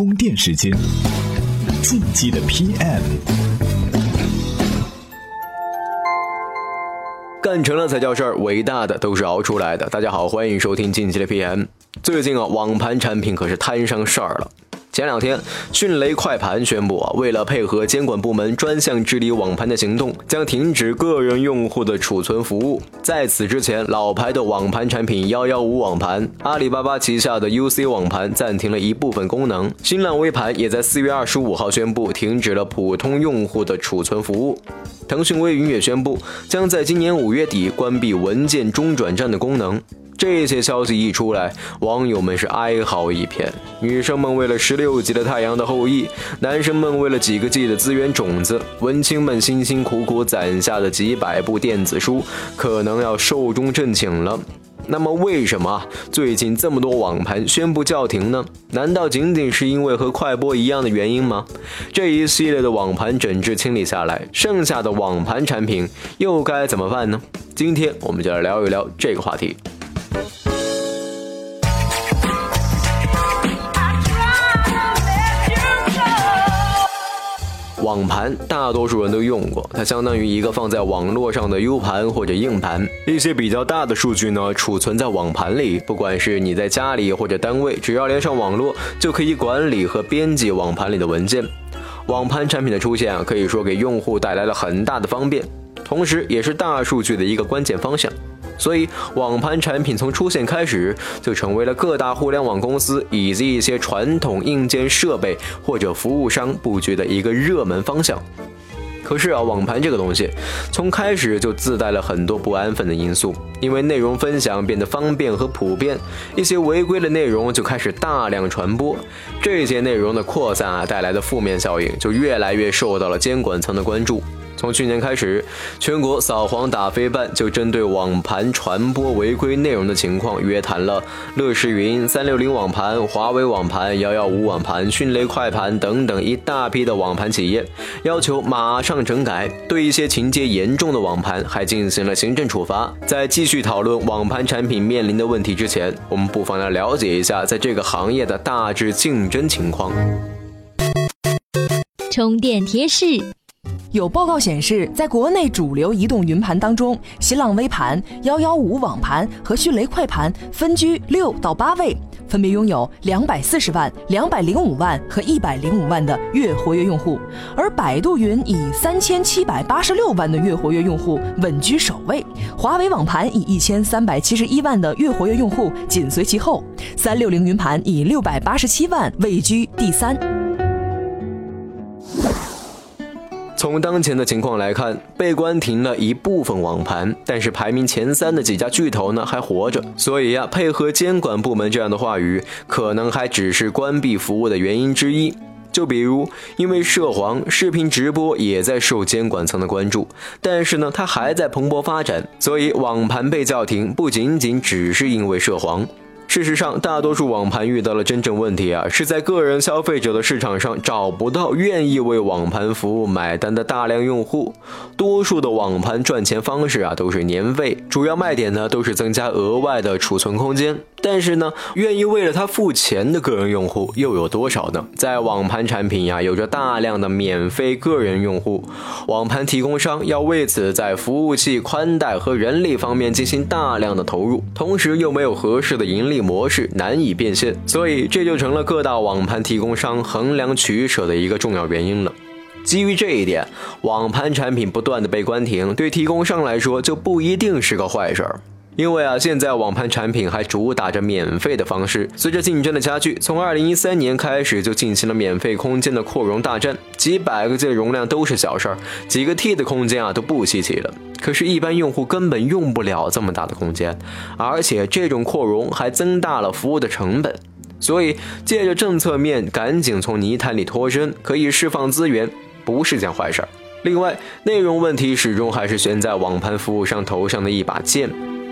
充电时间，进击的 PM，干成了才叫事儿，伟大的都是熬出来的。大家好，欢迎收听近期的 PM。最近啊，网盘产品可是摊上事儿了。前两天，迅雷快盘宣布，为了配合监管部门专项治理网盘的行动，将停止个人用户的储存服务。在此之前，老牌的网盘产品幺幺五网盘、阿里巴巴旗下的 UC 网盘暂停了一部分功能。新浪微盘也在四月二十五号宣布停止了普通用户的储存服务。腾讯微云也宣布，将在今年五月底关闭文件中转站的功能。这些消息一出来，网友们是哀嚎一片。女生们为了十六级的《太阳的后裔》，男生们为了几个 G 的资源种子，文青们辛辛苦苦攒下的几百部电子书，可能要寿终正寝了。那么，为什么最近这么多网盘宣布叫停呢？难道仅仅是因为和快播一样的原因吗？这一系列的网盘整治清理下来，剩下的网盘产品又该怎么办呢？今天我们就来聊一聊这个话题。网盘大多数人都用过，它相当于一个放在网络上的 U 盘或者硬盘。一些比较大的数据呢，储存在网盘里。不管是你在家里或者单位，只要连上网络，就可以管理和编辑网盘里的文件。网盘产品的出现啊，可以说给用户带来了很大的方便，同时也是大数据的一个关键方向。所以，网盘产品从出现开始，就成为了各大互联网公司以及一些传统硬件设备或者服务商布局的一个热门方向。可是啊，网盘这个东西，从开始就自带了很多不安分的因素，因为内容分享变得方便和普遍，一些违规的内容就开始大量传播，这些内容的扩散啊带来的负面效应，就越来越受到了监管层的关注。从去年开始，全国扫黄打非办就针对网盘传播违规内容的情况约谈了乐视云、三六零网盘、华为网盘、幺幺五网盘、迅雷快盘等等一大批的网盘企业，要求马上整改。对一些情节严重的网盘，还进行了行政处罚。在继续讨论网盘产品面临的问题之前，我们不妨来了解一下在这个行业的大致竞争情况。充电贴士。有报告显示，在国内主流移动云盘当中，新浪微盘、幺幺五网盘和迅雷快盘分居六到八位，分别拥有两百四十万、两百零五万和一百零五万的月活跃用户，而百度云以三千七百八十六万的月活跃用户稳居首位，华为网盘以一千三百七十一万的月活跃用户紧随其后，三六零云盘以六百八十七万位居第三。从当前的情况来看，被关停了一部分网盘，但是排名前三的几家巨头呢还活着。所以呀，配合监管部门这样的话语，可能还只是关闭服务的原因之一。就比如，因为涉黄，视频直播也在受监管层的关注，但是呢，它还在蓬勃发展。所以网盘被叫停，不仅仅只是因为涉黄。事实上，大多数网盘遇到了真正问题啊，是在个人消费者的市场上找不到愿意为网盘服务买单的大量用户。多数的网盘赚钱方式啊都是年费，主要卖点呢都是增加额外的储存空间。但是呢，愿意为了它付钱的个人用户又有多少呢？在网盘产品呀有着大量的免费个人用户，网盘提供商要为此在服务器、宽带和人力方面进行大量的投入，同时又没有合适的盈利。模式难以变现，所以这就成了各大网盘提供商衡量取舍的一个重要原因了。基于这一点，网盘产品不断的被关停，对提供商来说就不一定是个坏事儿。因为啊，现在网盘产品还主打着免费的方式。随着竞争的加剧，从二零一三年开始就进行了免费空间的扩容大战，几百个 G 的容量都是小事儿，几个 T 的空间啊都不稀奇了。可是，一般用户根本用不了这么大的空间，而且这种扩容还增大了服务的成本。所以，借着政策面赶紧从泥潭里脱身，可以释放资源，不是件坏事儿。另外，内容问题始终还是悬在网盘服务商头上的一把剑。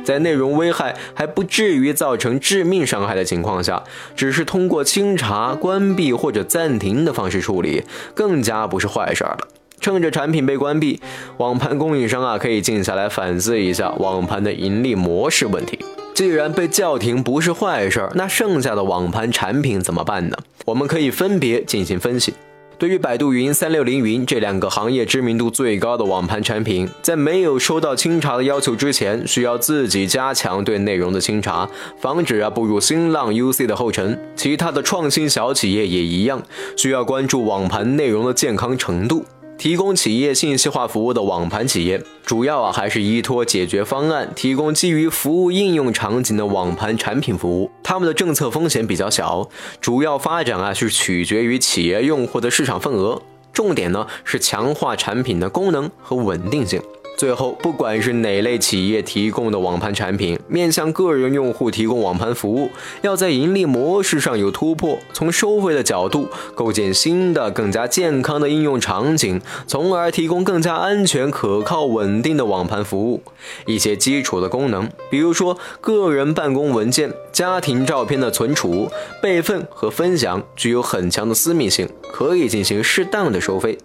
在内容危害还不至于造成致命伤害的情况下，只是通过清查、关闭或者暂停的方式处理，更加不是坏事儿了。趁着产品被关闭，网盘供应商啊可以静下来反思一下网盘的盈利模式问题。既然被叫停不是坏事儿，那剩下的网盘产品怎么办呢？我们可以分别进行分析。对于百度云、三六零云这两个行业知名度最高的网盘产品，在没有收到清查的要求之前，需要自己加强对内容的清查，防止啊步入新浪 UC 的后尘。其他的创新小企业也一样，需要关注网盘内容的健康程度。提供企业信息化服务的网盘企业，主要啊还是依托解决方案，提供基于服务应用场景的网盘产品服务。他们的政策风险比较小，主要发展啊是取决于企业用户的市场份额，重点呢是强化产品的功能和稳定性。最后，不管是哪类企业提供的网盘产品，面向个人用户提供网盘服务，要在盈利模式上有突破，从收费的角度构建新的、更加健康的应用场景，从而提供更加安全、可靠、稳定的网盘服务。一些基础的功能，比如说个人办公文件、家庭照片的存储、备份和分享，具有很强的私密性，可以进行适当的收费。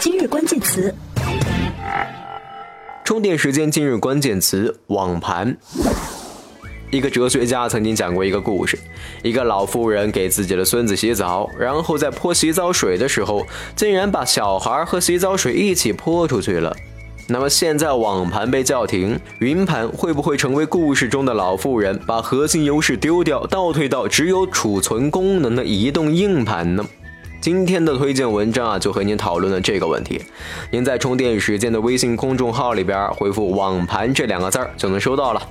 今日关键词。充电时间今日关键词：网盘。一个哲学家曾经讲过一个故事：一个老妇人给自己的孙子洗澡，然后在泼洗澡水的时候，竟然把小孩和洗澡水一起泼出去了。那么现在网盘被叫停，云盘会不会成为故事中的老妇人，把核心优势丢掉，倒退到只有储存功能的移动硬盘呢？今天的推荐文章啊，就和您讨论了这个问题。您在充电时间的微信公众号里边回复“网盘”这两个字儿，就能收到了。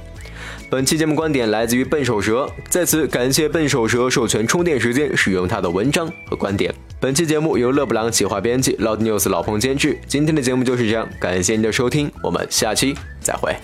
本期节目观点来自于笨手蛇，在此感谢笨手蛇授权充电时间使用他的文章和观点。本期节目由勒布朗企划编辑，Loud News 老彭监制。今天的节目就是这样，感谢您的收听，我们下期再会。